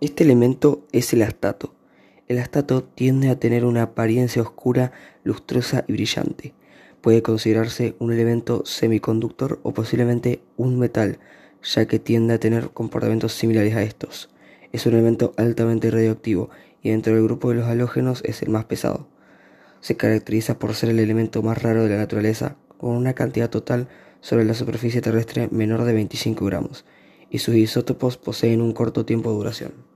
Este elemento es el astato. El astato tiende a tener una apariencia oscura, lustrosa y brillante. Puede considerarse un elemento semiconductor o posiblemente un metal, ya que tiende a tener comportamientos similares a estos. Es un elemento altamente radioactivo y dentro del grupo de los halógenos es el más pesado. Se caracteriza por ser el elemento más raro de la naturaleza, con una cantidad total sobre la superficie terrestre menor de 25 gramos, y sus isótopos poseen un corto tiempo de duración.